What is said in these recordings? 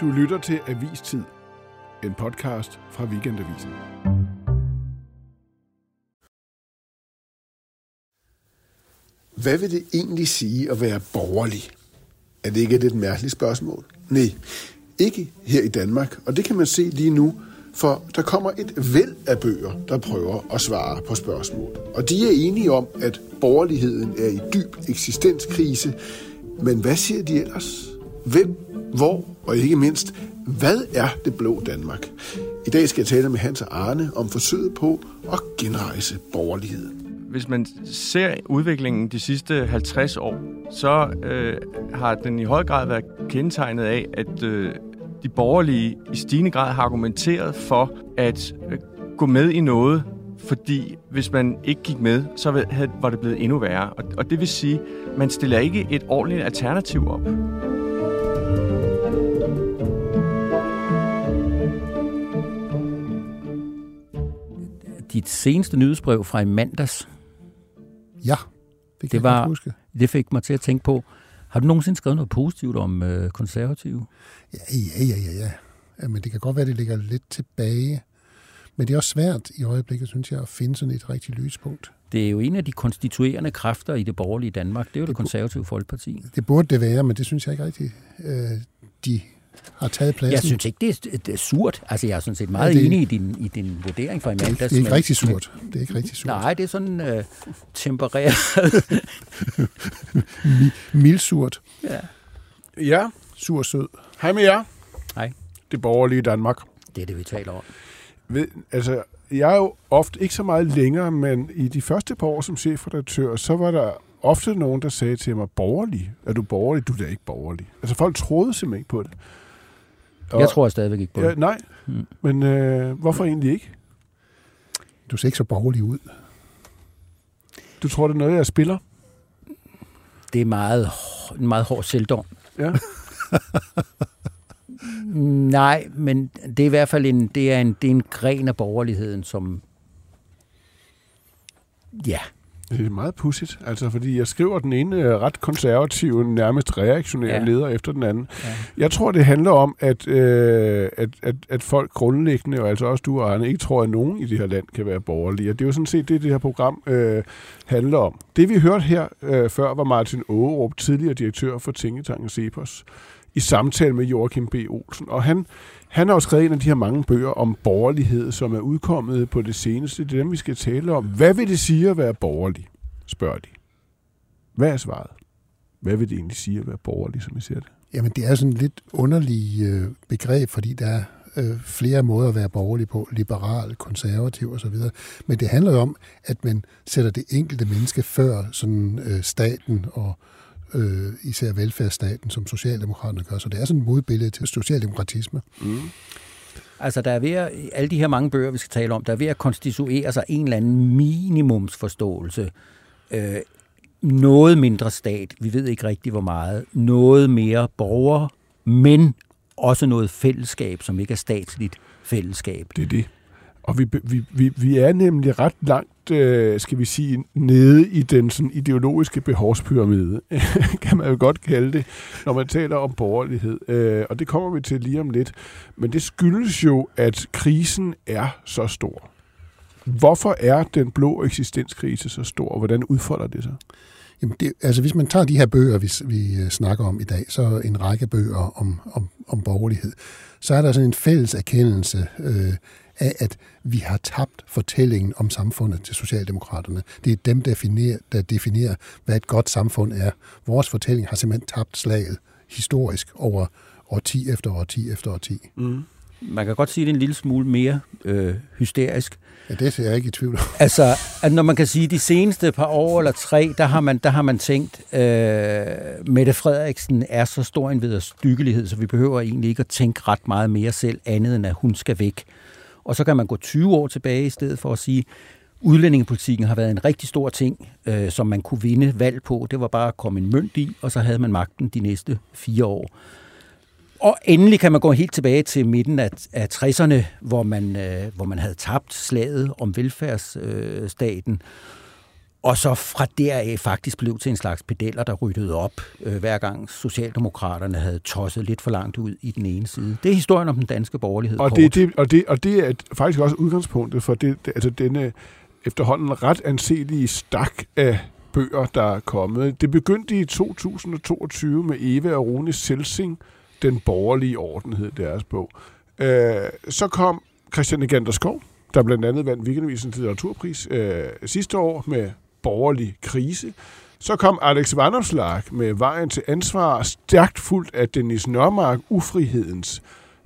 Du lytter til Avistid, en podcast fra Weekendavisen. Hvad vil det egentlig sige at være borgerlig? Er det ikke et lidt mærkeligt spørgsmål? Nej, ikke her i Danmark, og det kan man se lige nu, for der kommer et væld af bøger, der prøver at svare på spørgsmål. Og de er enige om, at borgerligheden er i dyb eksistenskrise, men hvad siger de ellers? Hvem, hvor og ikke mindst, hvad er det blå Danmark? I dag skal jeg tale med Hans og Arne om forsøget på at genrejse borgerligheden. Hvis man ser udviklingen de sidste 50 år, så øh, har den i høj grad været kendetegnet af, at øh, de borgerlige i stigende grad har argumenteret for at øh, gå med i noget, fordi hvis man ikke gik med, så var det blevet endnu værre. Og det vil sige, man stiller ikke et ordentligt alternativ op. Dit seneste nyhedsbrev fra i mandags. Ja, det, det var, huske. Det fik mig til at tænke på, har du nogensinde skrevet noget positivt om øh, konservative? Ja, ja, ja, ja, ja. Men det kan godt være, det ligger lidt tilbage. Men det er også svært i øjeblikket, synes jeg, at finde sådan et rigtigt lyspunkt. Det er jo en af de konstituerende kræfter i det borgerlige Danmark. Det er jo det, det konservative folkeparti. Det burde det være, men det synes jeg ikke rigtigt, øh, de har taget pladsen. Jeg synes ikke, det er, det er surt. Altså, jeg er sådan set meget ja, det, enig i din, i din vurdering fra i mandags. Det er ikke rigtig surt. Det er ikke rigtig surt. Nej, det er sådan øh, tempereret. Mildsurt. Ja. Ja. Sur sød. Hej med jer. Hej. Det borgerlige Danmark. Det er det, vi taler om. Ved, altså, jeg er jo ofte ikke så meget længere, men i de første par år som chefredaktør, så var der ofte nogen, der sagde til mig, borgerlig? Er du borgerlig? Du er da ikke borgerlig. Altså folk troede simpelthen ikke på det. Og, jeg tror stadigvæk ikke på det. Ja, nej, hmm. men øh, hvorfor egentlig ikke? Du ser ikke så borgerlig ud. Du tror, det er noget, jeg spiller? Det er meget, en meget hård selvdom. Ja. Nej, men det er i hvert fald en, det er en, det er en gren af borgerligheden, som ja, det er meget pudsigt, altså, fordi jeg skriver den ene øh, ret konservative, nærmest reaktionære ja. leder efter den anden. Ja. Jeg tror, det handler om, at, øh, at, at, at folk grundlæggende, og altså også du og Arne, ikke tror, at nogen i det her land kan være borgerlige. Og det er jo sådan set det, det her program øh, handler om. Det vi hørte her øh, før, var Martin Ågerup, tidligere direktør for Tænketanken Cepos, i samtale med Joachim B. Olsen. Og han han har også skrevet en af de her mange bøger om borgerlighed, som er udkommet på det seneste. Det er dem, vi skal tale om. Hvad vil det sige at være borgerlig, spørger de. Hvad er svaret? Hvad vil det egentlig sige at være borgerlig, som I ser det? Jamen, det er sådan et lidt underligt øh, begreb, fordi der er øh, flere måder at være borgerlig på, liberal, konservativ osv. Men det handler jo om, at man sætter det enkelte menneske før sådan øh, staten og øh, især velfærdsstaten, som Socialdemokraterne gør. Så det er sådan et modbillede til socialdemokratisme. Mm. Altså, der er ved at, alle de her mange bøger, vi skal tale om, der er ved at konstituere sig en eller anden minimumsforståelse. Øh, noget mindre stat, vi ved ikke rigtig hvor meget, noget mere borger, men også noget fællesskab, som ikke er statsligt fællesskab. Det er det. Og vi, vi, vi, vi er nemlig ret langt, øh, skal vi sige, nede i den sådan ideologiske behovspyramide, kan man jo godt kalde det, når man taler om borgerlighed. Øh, og det kommer vi til lige om lidt. Men det skyldes jo, at krisen er så stor. Hvorfor er den blå eksistenskrise så stor, og hvordan udfolder det sig? Jamen det, altså hvis man tager de her bøger, vi, vi øh, snakker om i dag, så en række bøger om, om, om borgerlighed, så er der sådan en fælles erkendelse øh, af, at vi har tabt fortællingen om samfundet til Socialdemokraterne. Det er dem, der definerer, der definerer, hvad et godt samfund er. Vores fortælling har simpelthen tabt slaget historisk over årti efter årti efter årti. Mm. Man kan godt sige, at det er en lille smule mere øh, hysterisk. Ja, det er jeg ikke i tvivl om. Altså, at når man kan sige, at de seneste par år eller tre, der har man, der har man tænkt, øh, Mette Frederiksen er så stor en vederstyggelighed, så vi behøver egentlig ikke at tænke ret meget mere selv, andet end at hun skal væk. Og så kan man gå 20 år tilbage i stedet for at sige, udlændingepolitikken har været en rigtig stor ting, øh, som man kunne vinde valg på. Det var bare at komme en mønt i, og så havde man magten de næste fire år. Og endelig kan man gå helt tilbage til midten af, af 60'erne, hvor man, øh, hvor man havde tabt slaget om velfærdsstaten. og så fra deraf faktisk blev til en slags pedaler, der ryddede op, øh, hver gang Socialdemokraterne havde tosset lidt for langt ud i den ene side. Det er historien om den danske borgerlighed. Og, det, det, og, det, og det er faktisk også udgangspunktet for det, altså denne efterhånden ret anselige stak af bøger, der er kommet. Det begyndte i 2022 med Eva og Rune Selsing, den borgerlige orden hed deres bog. Øh, så kom Christian Egander Skov, der blandt andet vandt Weekendavisens litteraturpris øh, sidste år med borgerlig krise. Så kom Alex Vanderslag med Vejen til ansvar, stærkt fuldt af Dennis Nørmark, Ufrihedens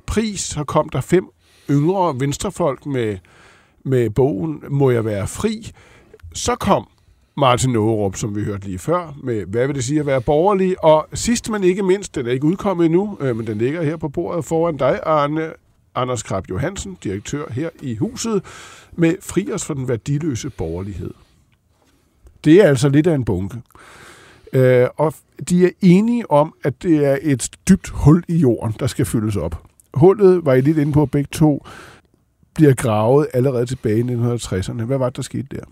pris. Så kom der fem yngre venstrefolk med, med bogen Må jeg være fri. Så kom Martin Aarup, som vi hørte lige før, med hvad vil det sige at være borgerlig. Og sidst men ikke mindst, den er ikke udkommet endnu, øh, men den ligger her på bordet foran dig, Arne Anders Krab Johansen, direktør her i huset, med Fri os for den værdiløse borgerlighed. Det er altså lidt af en bunke. Øh, og de er enige om, at det er et dybt hul i jorden, der skal fyldes op. Hullet, var I lidt inde på begge to, bliver gravet allerede tilbage i 1960'erne. Hvad var det, der skete der?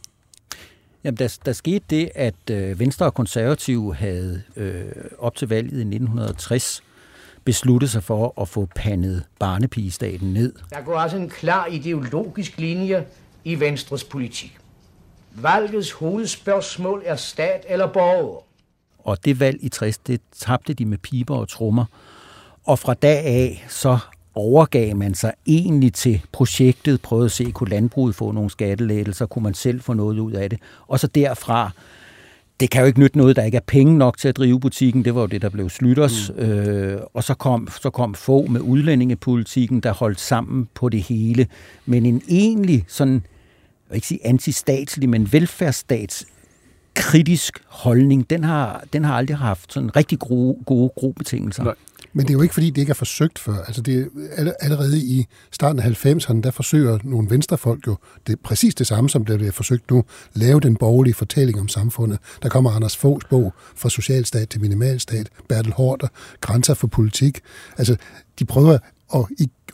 Jamen, der, der skete det, at øh, Venstre og Konservative havde øh, op til valget i 1960 besluttet sig for at få pandet barnepigestaten ned. Der går altså en klar ideologisk linje i Venstres politik. Valgets hovedspørgsmål er stat eller borger. Og det valg i 60, det tabte de med piber og trommer. Og fra dag af, så overgav man sig egentlig til projektet, prøvede at se, kunne landbruget få nogle skattelettelser, kunne man selv få noget ud af det. Og så derfra, det kan jo ikke nytte noget, der ikke er penge nok til at drive butikken. Det var jo det, der blev Slytters. Mm. Øh, og så kom, så kom få med udlændingepolitikken, der holdt sammen på det hele. Men en egentlig sådan, jeg vil ikke sige antistatslig, men velfærdsstats kritisk holdning, den har, den har aldrig haft sådan rigtig gode, gode, gode betingelser. Nej. Men det er jo ikke, fordi det ikke er forsøgt før. Altså det er allerede i starten af 90'erne, der forsøger nogle venstrefolk jo det er præcis det samme, som det bliver forsøgt nu, lave den borgerlige fortælling om samfundet. Der kommer Anders Foghs bog fra socialstat til minimalstat, Bertel Hårder, Grænser for politik. Altså, de prøver at,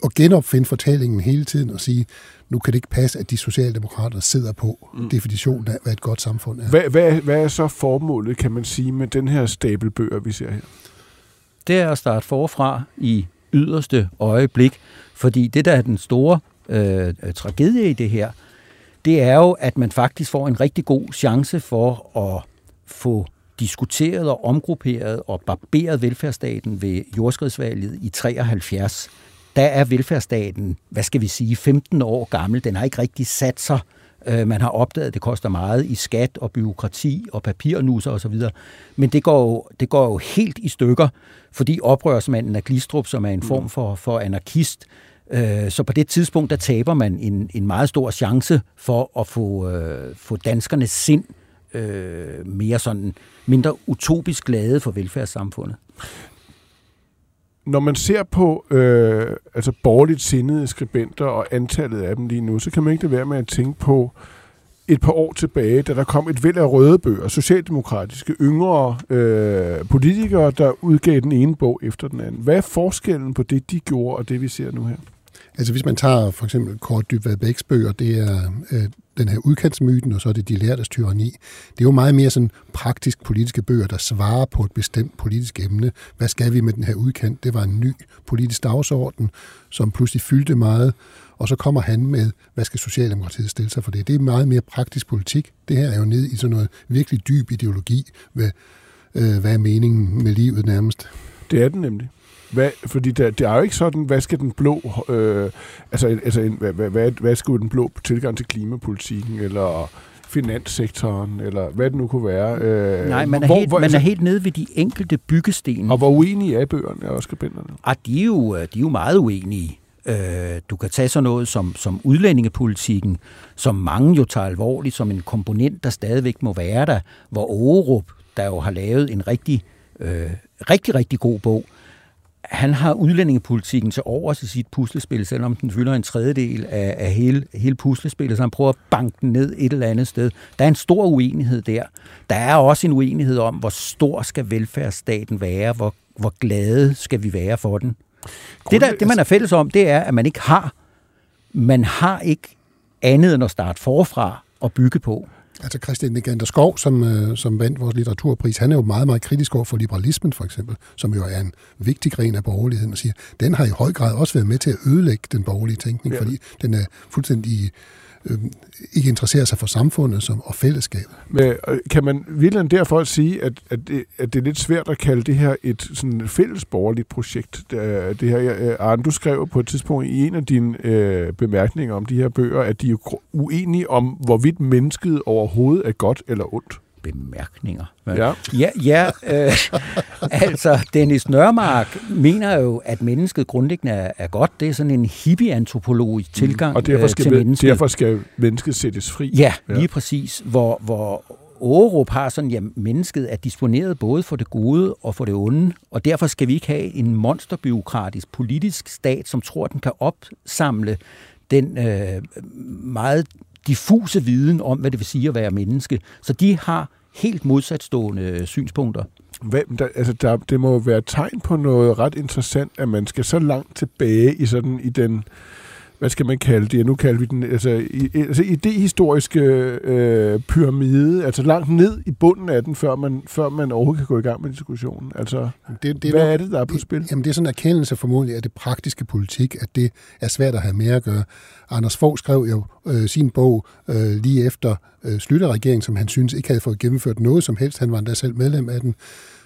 at genopfinde fortællingen hele tiden og sige, nu kan det ikke passe, at de socialdemokrater sidder på mm. definitionen af, hvad et godt samfund er. Hvad, hvad, hvad er så formålet, kan man sige, med den her stabelbøger, vi ser her? det er at starte forfra i yderste øjeblik, fordi det, der er den store øh, tragedie i det her, det er jo, at man faktisk får en rigtig god chance for at få diskuteret og omgrupperet og barberet velfærdsstaten ved jordskredsvalget i 73. Der er velfærdsstaten, hvad skal vi sige, 15 år gammel. Den har ikke rigtig sat sig Øh, man har opdaget, at det koster meget i skat og byråkrati og papirnusser osv. Men det går, jo, det går jo helt i stykker, fordi oprørsmanden er Glistrup, som er en form for, for anarkist, øh, så på det tidspunkt, der taber man en, en meget stor chance for at få, øh, få danskernes sind øh, mere sådan mindre utopisk glade for velfærdssamfundet når man ser på øh, altså borgerligt sindede skribenter og antallet af dem lige nu, så kan man ikke være med at tænke på et par år tilbage, da der kom et væld af røde bøger, socialdemokratiske, yngre øh, politikere, der udgav den ene bog efter den anden. Hvad er forskellen på det, de gjorde, og det, vi ser nu her? Altså hvis man tager for eksempel Kort Dybvad Bæks bøger, det er øh, den her udkantsmyten, og så er det de lærtes tyranni. Det er jo meget mere sådan praktisk politiske bøger, der svarer på et bestemt politisk emne. Hvad skal vi med den her udkant? Det var en ny politisk dagsorden, som pludselig fyldte meget, og så kommer han med, hvad skal Socialdemokratiet stille sig for det? Det er meget mere praktisk politik. Det her er jo ned i sådan noget virkelig dyb ideologi, hvad, øh, hvad er meningen med livet nærmest. Det er den nemlig. Hvad, fordi der, det er jo ikke sådan, hvad skal den blå, øh, altså, altså en, hvad, hvad, hvad, skulle den blå tilgang til klimapolitikken, eller finanssektoren, eller hvad det nu kunne være. Øh, Nej, man er, hvor, helt, hvor, man altså, er helt nede ved de enkelte byggesten. Og hvor uenige er bøgerne og skribenterne? Ah, de, er jo, de er jo meget uenige. Øh, du kan tage sådan noget som, som udlændingepolitikken, som mange jo tager alvorligt som en komponent, der stadigvæk må være der, hvor Aarup, der jo har lavet en rigtig, øh, rigtig, rigtig god bog, han har udlændingepolitikken til over i sit puslespil, selvom den fylder en tredjedel af, af hele, hele puslespillet, så han prøver at banke den ned et eller andet sted. Der er en stor uenighed der. Der er også en uenighed om, hvor stor skal velfærdsstaten være, hvor, hvor glade skal vi være for den. Det, der, det, man er fælles om, det er, at man ikke har, man har ikke andet end at starte forfra og bygge på. Altså Christian Negander Skov, som, øh, som vandt vores litteraturpris, han er jo meget, meget kritisk over for liberalismen for eksempel, som jo er en vigtig gren af borgerligheden, og siger, den har i høj grad også været med til at ødelægge den borgerlige tænkning, ja. fordi den er fuldstændig øh, ikke interesserer sig for samfundet som, og fællesskabet. Men øh, kan man virkelig derfor sige, at, at, det, at det er lidt svært at kalde det her et sådan fælles borgerligt projekt? Det, øh, her, øh, Arne, du skrev på et tidspunkt i en af dine øh, bemærkninger om de her bøger, at de er uenige om, hvorvidt mennesket overhovedet er godt eller ondt bemærkninger. Ja, ja, ja øh, altså Dennis Nørmark mener jo, at mennesket grundlæggende er, er godt. Det er sådan en hippie-antropologisk mm. tilgang mm. og derfor øh, skal til mennesket. derfor skal mennesket sættes fri. Ja, ja. lige præcis. Hvor, hvor Aarup har sådan, ja, mennesket er disponeret både for det gode og for det onde, og derfor skal vi ikke have en monsterbyråkratisk politisk stat, som tror, den kan opsamle den øh, meget diffuse viden om, hvad det vil sige at være menneske. Så de har helt modsatstående øh, synspunkter. Hvem der, altså der, det må være tegn på noget ret interessant, at man skal så langt tilbage i sådan i den hvad skal man kalde det? Nu kalder vi den altså, i, altså idehistoriske øh, pyramide, altså langt ned i bunden af den, før man, før man overhovedet kan gå i gang med diskussionen. Altså, det, det hvad er, det, der er på spil? Jamen, det er sådan en erkendelse formodentlig af det praktiske politik, at det er svært at have mere at gøre. Anders Fogh skrev jo øh, sin bog øh, lige efter øh, Slytterregeringen, som han synes ikke havde fået gennemført noget som helst. Han var endda selv medlem af den.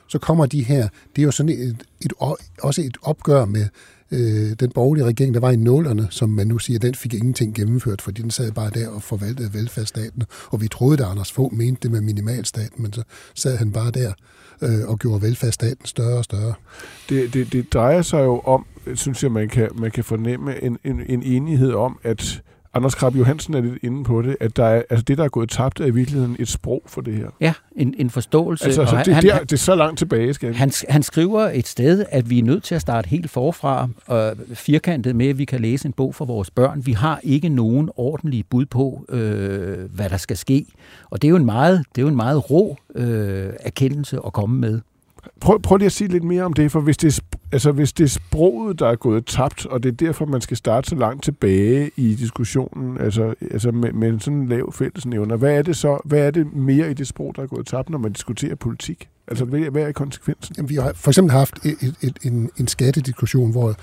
Så kommer de her, det er jo sådan et, et, også et opgør med øh, den borgerlige regering, der var i nålerne, som man nu siger, den fik ingenting gennemført, fordi den sad bare der og forvaltede velfærdsstaten. Og vi troede, at Anders Fogh mente det med minimalstaten, men så sad han bare der øh, og gjorde velfærdsstaten større og større. Det, det, det drejer sig jo om, synes jeg, man kan, man kan fornemme en, en, en enighed om, at Anders Krab Johansen er lidt inde på det, at der er, altså det, der er gået tabt, er i virkeligheden et sprog for det her. Ja, en, en forståelse. Altså, altså det, han, der, det er så langt tilbage, skal han, han skriver et sted, at vi er nødt til at starte helt forfra, og firkantet med, at vi kan læse en bog for vores børn. Vi har ikke nogen ordentlige bud på, øh, hvad der skal ske. Og det er jo en meget, det er jo en meget rå øh, erkendelse at komme med. Prøv, prøv lige at sige lidt mere om det, for hvis det, er, altså, hvis det er sproget, der er gået tabt, og det er derfor, man skal starte så langt tilbage i diskussionen, altså, altså med, med sådan en lav fællesnævner, hvad er det så, hvad er det mere i det sprog, der er gået tabt, når man diskuterer politik? Altså, hvad, hvad er konsekvensen? Jamen, vi har for eksempel haft et, et, et, en, en skattediskussion, hvor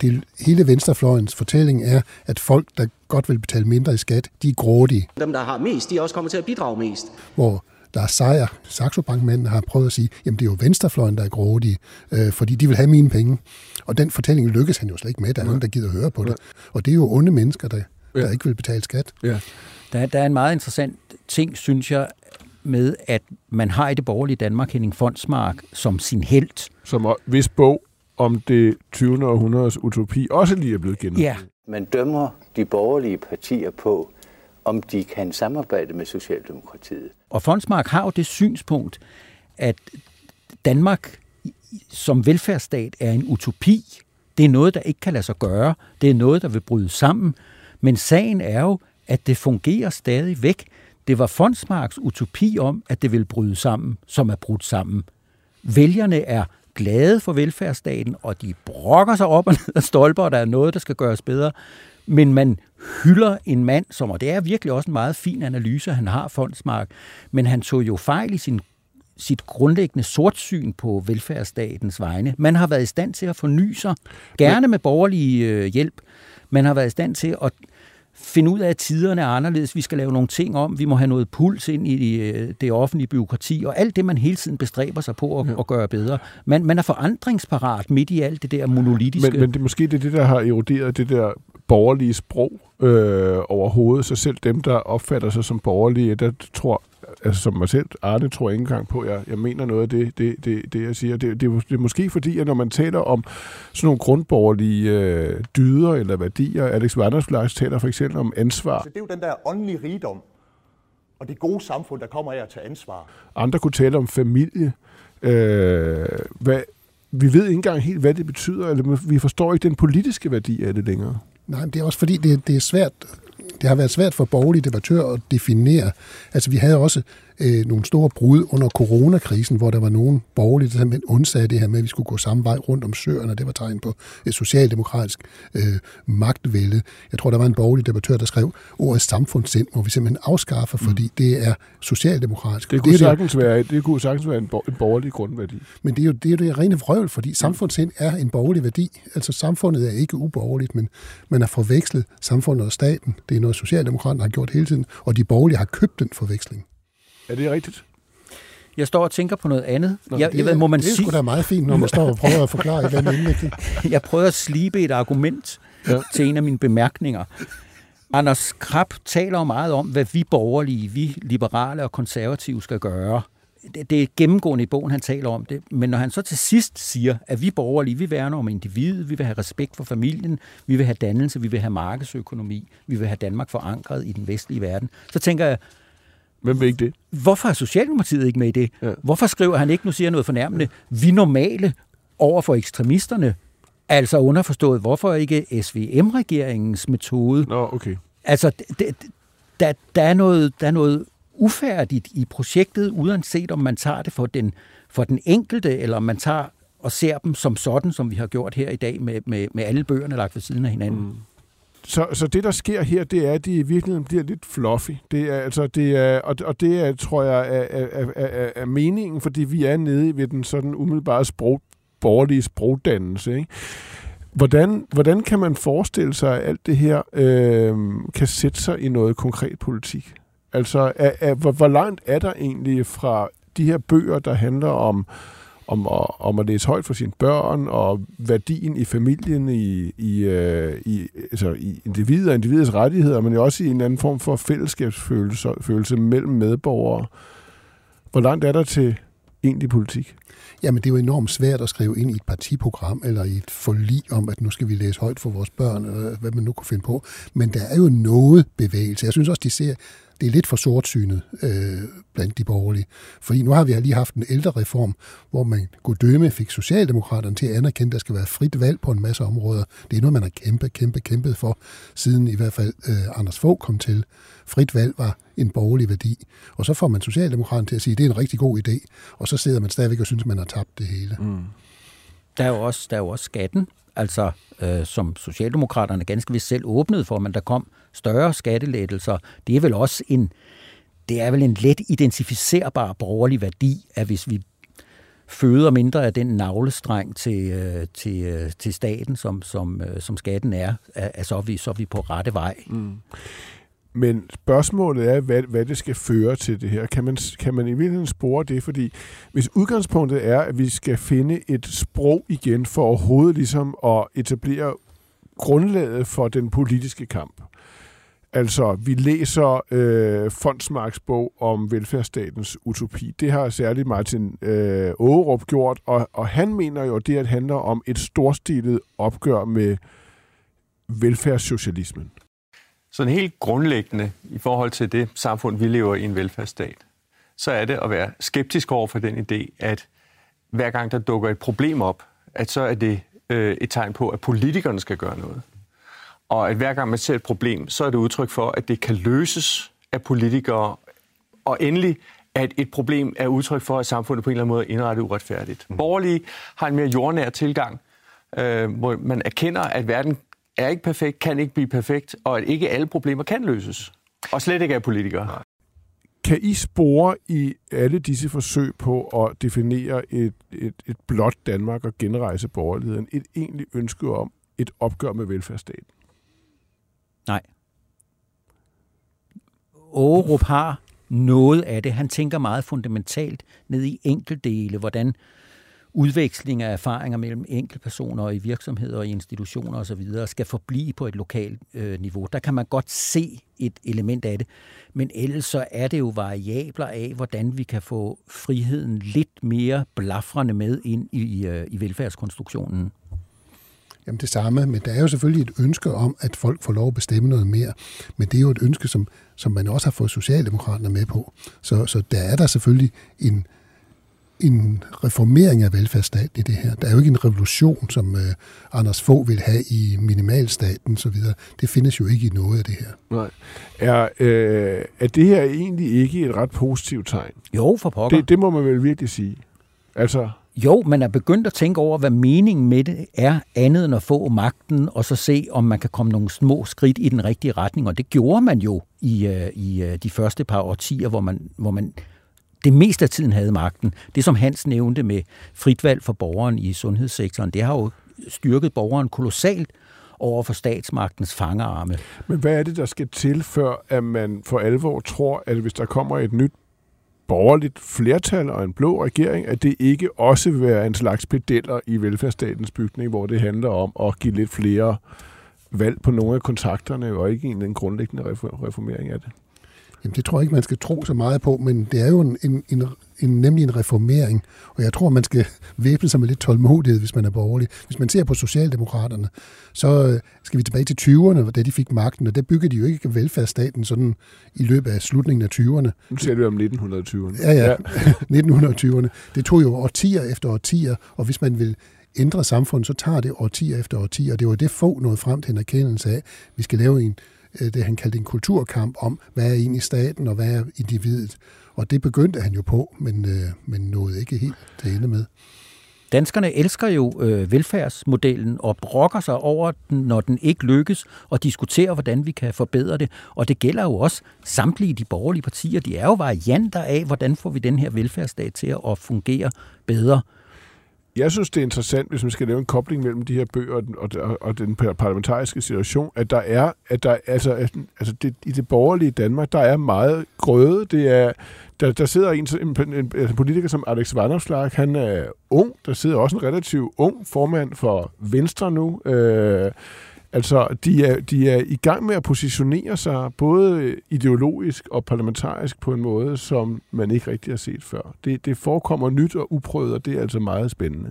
det, hele venstrefløjens fortælling er, at folk, der godt vil betale mindre i skat, de er grådige. Dem, der har mest, de er også kommet til at bidrage mest. Hvor der er sejr. Saxo Bankmændene har prøvet at sige, jamen det er jo venstrefløjen, der er grådige, øh, fordi de vil have mine penge. Og den fortælling lykkes han jo slet ikke med. Der er ja. nogen, der gider høre på det. Og det er jo onde mennesker, der, der ja. ikke vil betale skat. Ja. Der, der er en meget interessant ting, synes jeg, med, at man har i det borgerlige Danmark Henning Fondsmark som sin held. Som hvis bog om det 20. århundredes utopi også lige er blevet gennem. Ja. Man dømmer de borgerlige partier på, om de kan samarbejde med Socialdemokratiet. Og Fondsmark har jo det synspunkt, at Danmark som velfærdsstat er en utopi. Det er noget, der ikke kan lade sig gøre. Det er noget, der vil bryde sammen. Men sagen er jo, at det fungerer stadig væk. Det var Fondsmarks utopi om, at det vil bryde sammen, som er brudt sammen. Vælgerne er glade for velfærdsstaten, og de brokker sig op og ned af stolper, og der er noget, der skal gøres bedre men man hylder en mand, som, og det er virkelig også en meget fin analyse, han har, Fondsmark, men han tog jo fejl i sin sit grundlæggende sortsyn på velfærdsstatens vegne. Man har været i stand til at forny sig, gerne med borgerlig øh, hjælp. Man har været i stand til at finde ud af, at tiderne er anderledes. Vi skal lave nogle ting om. Vi må have noget puls ind i øh, det offentlige byråkrati, og alt det, man hele tiden bestræber sig på at, ja. at gøre bedre. Man, man er forandringsparat midt i alt det der monolitiske. Men, men det er måske det, det, der har eroderet det der borgerlige sprog øh, overhovedet, så selv dem, der opfatter sig som borgerlige, der tror, altså som mig selv, Arne tror ikke engang på, jeg, jeg mener noget af det, det, det, det jeg siger. Det, det, det er måske fordi, at når man taler om sådan nogle grundborgerlige øh, dyder eller værdier, Alex Vandersflags taler for eksempel om ansvar. Så det er jo den der åndelige rigdom og det gode samfund, der kommer af at tage ansvar. Andre kunne tale om familie. Øh, hvad, vi ved ikke engang helt, hvad det betyder, eller vi forstår ikke den politiske værdi af det længere. Nej, det er også fordi, det, det er svært det har været svært for borgerlige debattører at definere. Altså, vi havde også øh, nogle store brud under coronakrisen, hvor der var nogen borgerlige, der simpelthen undsagde det her med, at vi skulle gå samme vej rundt om søerne. Det var tegn på et socialdemokratisk øh, magtvælde. Jeg tror, der var en borgerlig debattør, der skrev, ordet samfundssind må vi simpelthen afskaffe, fordi mm. det er socialdemokratisk. Det kunne, det, sagtens det, være, det kunne sagtens være en, en borgerlig grundværdi. Men det er jo det, er det rene vrøvl, fordi samfundssind er en borgerlig værdi. Altså samfundet er ikke uborgerligt, men man har forvekslet samfundet og staten. Det er noget, Socialdemokraterne har gjort hele tiden, og de borgerlige har købt den forveksling. Er det rigtigt? Jeg står og tænker på noget andet. Nå, jeg, det, jeg ved, må man det er sgu da meget fint, når man står og prøver at forklare et eller andet Jeg prøver at slibe et argument ja. til en af mine bemærkninger. Anders Krab taler jo meget om, hvad vi borgerlige, vi liberale og konservative skal gøre. Det, det er gennemgående i bogen, han taler om det. Men når han så til sidst siger, at vi borgerlige, vi værner om individet, vi vil have respekt for familien, vi vil have dannelse, vi vil have markedsøkonomi, vi vil have Danmark forankret i den vestlige verden, så tænker jeg, Hvem vil ikke det? Hvorfor er Socialdemokratiet ikke med i det? Ja. Hvorfor skriver han ikke, nu siger noget fornærmende, vi normale over for ekstremisterne? Altså underforstået, hvorfor ikke SVM-regeringens metode? Nå, okay. Altså, det, der, der, er noget, der er noget ufærdigt i projektet, uanset om man tager det for den, for den enkelte, eller om man tager og ser dem som sådan, som vi har gjort her i dag med, med, med alle bøgerne lagt ved siden af hinanden. Mm. Så, så det, der sker her, det er, at de i virkeligheden bliver lidt fluffy. Det er, altså, det er, og, og det er, tror jeg, er, er, er, er meningen, fordi vi er nede ved den sådan umiddelbare sprog, borgerlige sprogdannelse. Ikke? Hvordan, hvordan kan man forestille sig, at alt det her øh, kan sætte sig i noget konkret politik? Altså, er, er, hvor, hvor langt er der egentlig fra de her bøger, der handler om om at, om at læse højt for sine børn, og værdien i familien, i, i, øh, i, altså i individer og individets rettigheder, men jo også i en anden form for fællesskabsfølelse følelse mellem medborgere. Hvor langt er der til egentlig politik? Jamen, det er jo enormt svært at skrive ind i et partiprogram eller i et forlig om, at nu skal vi læse højt for vores børn, eller hvad man nu kunne finde på. Men der er jo noget bevægelse. Jeg synes også, de ser det er lidt for sortsynet øh, blandt de borgerlige. Fordi nu har vi lige haft en ældre reform, hvor man kunne dømme fik Socialdemokraterne til at anerkende, at der skal være frit valg på en masse områder. Det er noget, man har kæmpet, kæmpet, kæmpet for, siden i hvert fald øh, Anders Fogh kom til. Frit valg var en borgerlig værdi. Og så får man Socialdemokraterne til at sige, at det er en rigtig god idé. Og så sidder man stadigvæk og synes, at man har tabt det hele. Mm. Der er jo også, der er jo også skatten, altså øh, som Socialdemokraterne ganske vist selv åbnede for, men der kom større skattelettelser. Det er vel også en, det er vel en let identificerbar borgerlig værdi, at hvis vi føder mindre af den navlestreng til, øh, til, øh, til staten, som, som, øh, som skatten er, at så er, vi, så er vi på rette vej. Mm. Men spørgsmålet er, hvad, hvad det skal føre til det her. Kan man, kan man i virkeligheden spore det? Fordi hvis udgangspunktet er, at vi skal finde et sprog igen for overhovedet ligesom at etablere grundlaget for den politiske kamp. Altså, vi læser øh, Fondsmarks bog om velfærdsstatens utopi. Det har særligt Martin øh, Aarup gjort, og, og han mener jo, at det handler om et storstilet opgør med velfærdssocialismen. Sådan helt grundlæggende i forhold til det samfund, vi lever i en velfærdsstat, så er det at være skeptisk over for den idé, at hver gang der dukker et problem op, at så er det øh, et tegn på, at politikerne skal gøre noget. Og at hver gang man ser et problem, så er det udtryk for, at det kan løses af politikere. Og endelig, at et problem er udtryk for, at samfundet på en eller anden måde er indrettet uretfærdigt. Mm. Borgerlige har en mere jordnær tilgang, øh, hvor man erkender, at verden er ikke perfekt, kan ikke blive perfekt, og at ikke alle problemer kan løses. Og slet ikke af politikere. Kan I spore i alle disse forsøg på at definere et, et, et blot Danmark og genrejse borgerligheden et egentligt ønske om et opgør med velfærdsstaten? Nej. Aarup har noget af det. Han tænker meget fundamentalt ned i enkeltdele, hvordan udveksling af erfaringer mellem enkeltpersoner og i virksomheder og i institutioner osv. skal forblive på et lokalt øh, niveau. Der kan man godt se et element af det, men ellers så er det jo variabler af, hvordan vi kan få friheden lidt mere blafrende med ind i, i, i velfærdskonstruktionen. Jamen det samme, men der er jo selvfølgelig et ønske om, at folk får lov at bestemme noget mere. Men det er jo et ønske, som, som man også har fået Socialdemokraterne med på. Så, så der er der selvfølgelig en, en reformering af velfærdsstaten i det her. Der er jo ikke en revolution, som øh, Anders Fogh vil have i minimalstaten osv. Det findes jo ikke i noget af det her. Nej. Er, øh, er det her egentlig ikke et ret positivt tegn? Jo, for pokker. Det, det må man vel virkelig sige. Altså, jo, man er begyndt at tænke over, hvad meningen med det er, andet end at få magten, og så se, om man kan komme nogle små skridt i den rigtige retning. Og det gjorde man jo i, øh, i øh, de første par årtier, hvor man, hvor man det meste af tiden havde magten. Det, som Hans nævnte med frit valg for borgeren i sundhedssektoren, det har jo styrket borgeren kolossalt over for statsmagtens fangerarme. Men hvad er det, der skal til, før at man for alvor tror, at hvis der kommer et nyt borgerligt flertal og en blå regering, at det ikke også vil være en slags pedeller i velfærdsstatens bygning, hvor det handler om at give lidt flere valg på nogle af kontakterne, og ikke en, en grundlæggende reformering af det? Jamen, det tror jeg ikke, man skal tro så meget på, men det er jo en, en, en, en, nemlig en reformering, og jeg tror, man skal væbne sig med lidt tålmodighed, hvis man er borgerlig. Hvis man ser på Socialdemokraterne, så øh, skal vi tilbage til 20'erne, da de fik magten, og der byggede de jo ikke velfærdsstaten sådan i løbet af slutningen af 20'erne. Nu ser vi om 1920'erne. Ja, ja, ja. 1920'erne. Det tog jo årtier efter årtier, og hvis man vil ændre samfundet, så tager det årtier efter årtier, og det var det få noget frem til en erkendelse af, at vi skal lave en Øh, det, han kaldte en kulturkamp om, hvad er egentlig staten, og hvad er individet. Og det begyndte han jo på, men, øh, men nåede ikke helt til ende med. Danskerne elsker jo øh, velfærdsmodellen og brokker sig over den, når den ikke lykkes, og diskuterer, hvordan vi kan forbedre det. Og det gælder jo også samtlige de borgerlige partier. De er jo varianter af, hvordan får vi den her velfærdsstat til at fungere bedre. Jeg synes, det er interessant, hvis man skal lave en kobling mellem de her bøger og den, og, og den parlamentariske situation, at der er, at der, altså, altså det, i det borgerlige Danmark, der er meget grøde. Det er, der, der sidder en, en, en, en politiker som Alex Vanderslag, han er ung. Der sidder også en relativt ung formand for Venstre nu. Øh, Altså, de er, de er i gang med at positionere sig både ideologisk og parlamentarisk på en måde, som man ikke rigtig har set før. Det, det forekommer nyt og uprøvet, og det er altså meget spændende.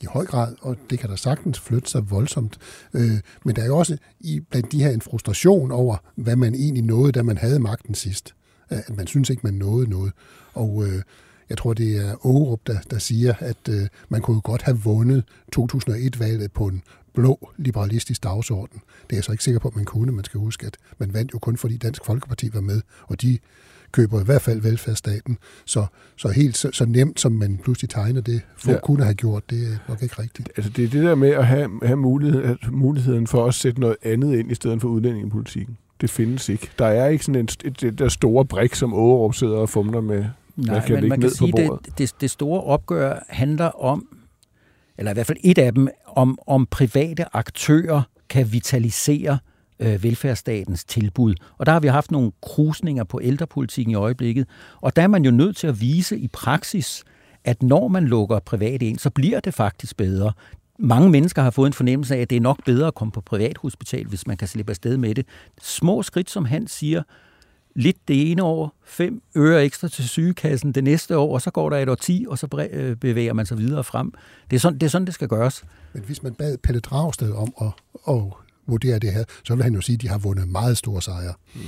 I høj grad, og det kan da sagtens flytte sig voldsomt. Øh, men der er jo også i, blandt de her en frustration over, hvad man egentlig nåede, da man havde magten sidst. At man synes ikke, man nåede noget. Og øh, jeg tror, det er Aarup, der, der siger, at øh, man kunne godt have vundet 2001-valget på en blå liberalistisk dagsorden. Det er jeg så ikke sikker på, at man kunne. Man skal huske, at man vandt jo kun fordi Dansk Folkeparti var med, og de køber i hvert fald velfærdsstaten. Så, så helt så, så nemt, som man pludselig tegner det, få ja. kunne have gjort, det er nok ikke rigtigt. Altså det er det der med at have, have mulighed, muligheden for at sætte noget andet ind i stedet for udlændingepolitikken. Det findes ikke. Der er ikke sådan en, et, der store brik, som Ågerup sidder og fumler med. Nej, kan men man kan sige, det, det, det store opgør handler om, eller i hvert fald et af dem, om, om private aktører kan vitalisere øh, velfærdsstatens tilbud. Og der har vi haft nogle krusninger på ældrepolitikken i øjeblikket, og der er man jo nødt til at vise i praksis, at når man lukker privat ind, så bliver det faktisk bedre. Mange mennesker har fået en fornemmelse af, at det er nok bedre at komme på privathospital, hvis man kan slippe afsted med det. Små skridt, som han siger, lidt det ene år, fem øre ekstra til sygekassen det næste år, og så går der et år ti, og så øh, bevæger man sig videre frem. Det er sådan, det, er sådan, det skal gøres. Men hvis man bad Pelle Dragsted om at, at vurdere det her, så vil han jo sige, at de har vundet meget store sejre. Mm.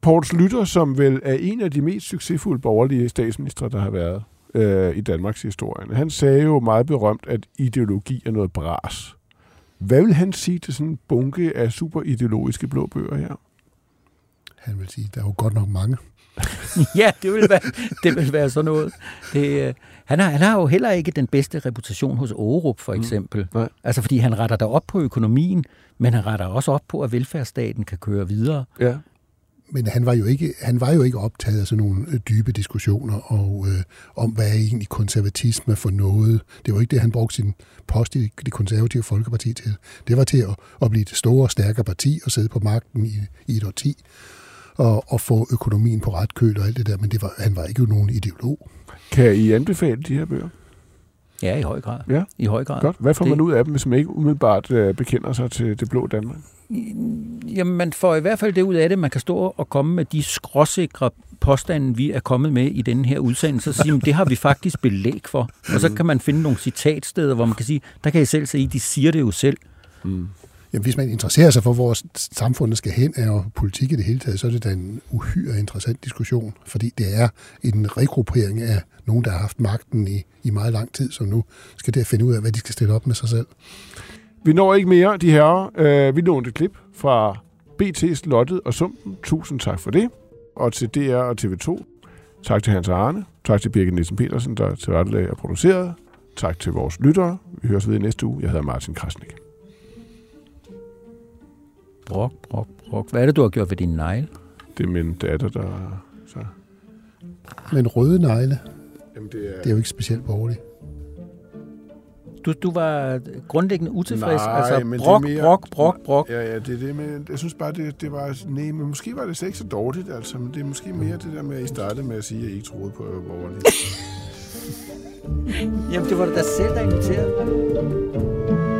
Poul Slytter, som vel er en af de mest succesfulde borgerlige statsministre, der har været øh, i Danmarks historie, han sagde jo meget berømt, at ideologi er noget bras. Hvad vil han sige til sådan en bunke af superideologiske blå bøger her? Han vil sige, der er jo godt nok mange. ja, det vil være, det vil være sådan noget. Det, øh, han, har, han har jo heller ikke den bedste reputation hos Aarup, for mm. eksempel. Mm, altså, fordi han retter der op på økonomien, men han retter også op på, at velfærdsstaten kan køre videre. Ja. Men han var jo ikke, han var jo ikke optaget af sådan nogle øh, dybe diskussioner og, øh, om, hvad er egentlig konservatisme for noget. Det var ikke det, han brugte sin post i det konservative Folkeparti til. Det var til at, at blive et store og stærkere parti og sidde på magten i, i et årti og, og få økonomien på ret køl og alt det der, men det var, han var ikke nogen ideolog. Kan I anbefale de her bøger? Ja, i høj grad. Ja. I høj grad. Godt. Hvad får det... man ud af dem, hvis man ikke umiddelbart øh, bekender sig til det blå Danmark? Jamen, man får i hvert fald det ud af det, man kan stå og komme med de skråsikre påstande, vi er kommet med i den her udsendelse, og sige, det har vi faktisk belæg for. Og så mm. kan man finde nogle citatsteder, hvor man kan sige, der kan I selv se, de siger det jo selv. Mm. Jamen, hvis man interesserer sig for, hvor samfundet skal hen, og politik i det hele taget, så er det da en uhyre interessant diskussion, fordi det er en regruppering af nogen, der har haft magten i, i meget lang tid, som nu skal der finde ud af, hvad de skal stille op med sig selv. Vi når ikke mere, de her. Øh, vi lånte et klip fra BT's Lottet og Sumpen. Tusind tak for det. Og til DR og TV2. Tak til Hans Arne. Tak til Birgit Nielsen Petersen, der tilrettelagde og produceret. Tak til vores lyttere. Vi høres ved i næste uge. Jeg hedder Martin Krasnik. Brok, brok, brok. Hvad er det, du har gjort ved din negle? Det er min datter, der... Så. Men røde negle, Jamen, det, er... det er jo ikke specielt borgerligt. Du, du var grundlæggende utilfreds? Nej, altså, men brok, det er mere, brok, brok, brok. Ja, ja, det er det, men jeg synes bare, det, det var... Nej, men måske var det slet ikke så dårligt, altså. Men det er måske mere det der med, at I startede med at sige, at I ikke troede på borgerligt. Jamen, det var da selv, der inviterede.